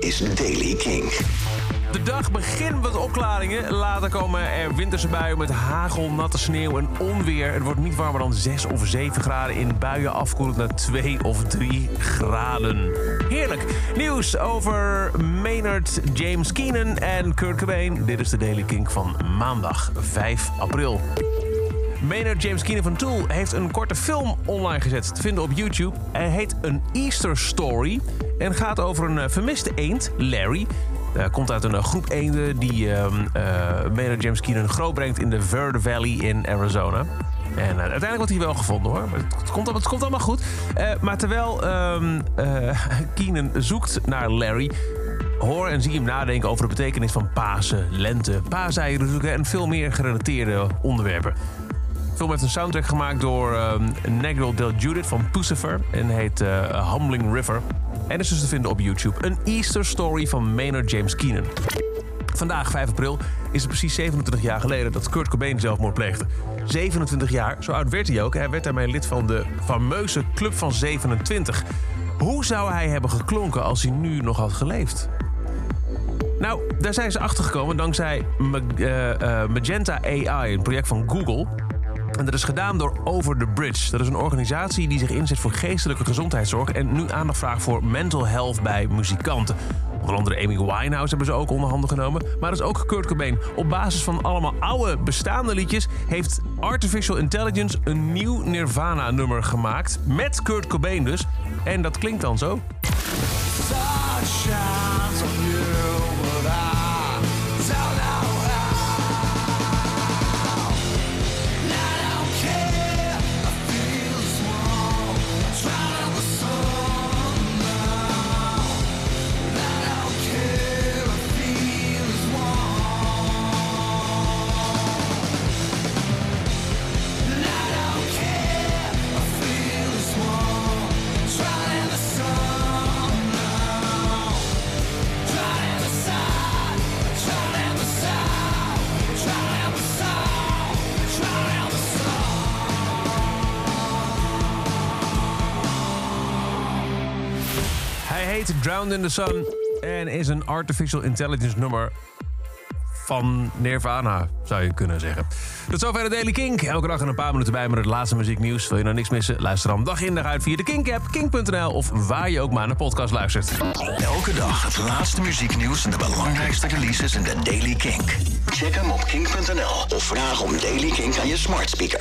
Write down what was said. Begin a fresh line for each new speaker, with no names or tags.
Is Daily King.
De dag begint met opklaringen. Later komen er winterse buien met hagel, natte sneeuw en onweer. Het wordt niet warmer dan 6 of 7 graden. In buien afkoelend naar 2 of 3 graden. Heerlijk. Nieuws over Maynard James Keenan en Kurt Cobain. Dit is de Daily King van maandag 5 april. Maynard James Keenan van Tool heeft een korte film online gezet te vinden op YouTube. Hij heet een Easter Story en gaat over een eh, vermiste eend, Larry. Hij komt uit een eh, groep eenden die eh, Maynard James Keenan grootbrengt in de Verde Valley in Arizona. En uiteindelijk wordt hij wel gevonden hoor. Het komt, het komt allemaal goed. Maar terwijl eh, Keenan zoekt naar Larry, hoor en zie hem nadenken over de betekenis van Pasen, lente, paaseieren en veel meer gerelateerde onderwerpen. Film heeft een soundtrack gemaakt door ehm Negro Del Judith van Pucifer en heet eh, Humbling River. En is dus te vinden op YouTube. Een Easter story van Maynard James Keenan. Vandaag, 5 april, is het precies 27 jaar geleden dat Kurt Cobain zelfmoord pleegde. 27 jaar, zo oud werd hij ook. Hij werd daarmee lid van de fameuze Club van 27. Hoe zou hij hebben geklonken als hij nu nog had geleefd? Nou, daar zijn ze achter gekomen dankzij eh, eh, Magenta AI, een project van Google. En dat is gedaan door Over the Bridge. Dat is een organisatie die zich inzet voor geestelijke gezondheidszorg en nu aandacht vraagt voor mental health bij muzikanten. Onder andere Amy Winehouse hebben ze ook onder handen genomen. Maar dus ook Kurt Cobain. Op basis van allemaal oude bestaande liedjes heeft Artificial Intelligence een nieuw Nirvana-nummer gemaakt. Met Kurt Cobain dus. En dat klinkt dan zo. Hij heet Drowned in the Sun en is een artificial intelligence nummer van Nirvana, zou je kunnen zeggen. Tot zover de Daily Kink. Elke dag een paar minuten bij met het laatste muzieknieuws. Wil je nou niks missen? Luister dan dag in dag uit via de Kink-app, kink.nl... of waar je ook maar naar podcast luistert.
Elke dag het laatste muzieknieuws en de belangrijkste releases in de Daily Kink. Check hem op kink.nl of vraag om Daily Kink aan je smart speaker.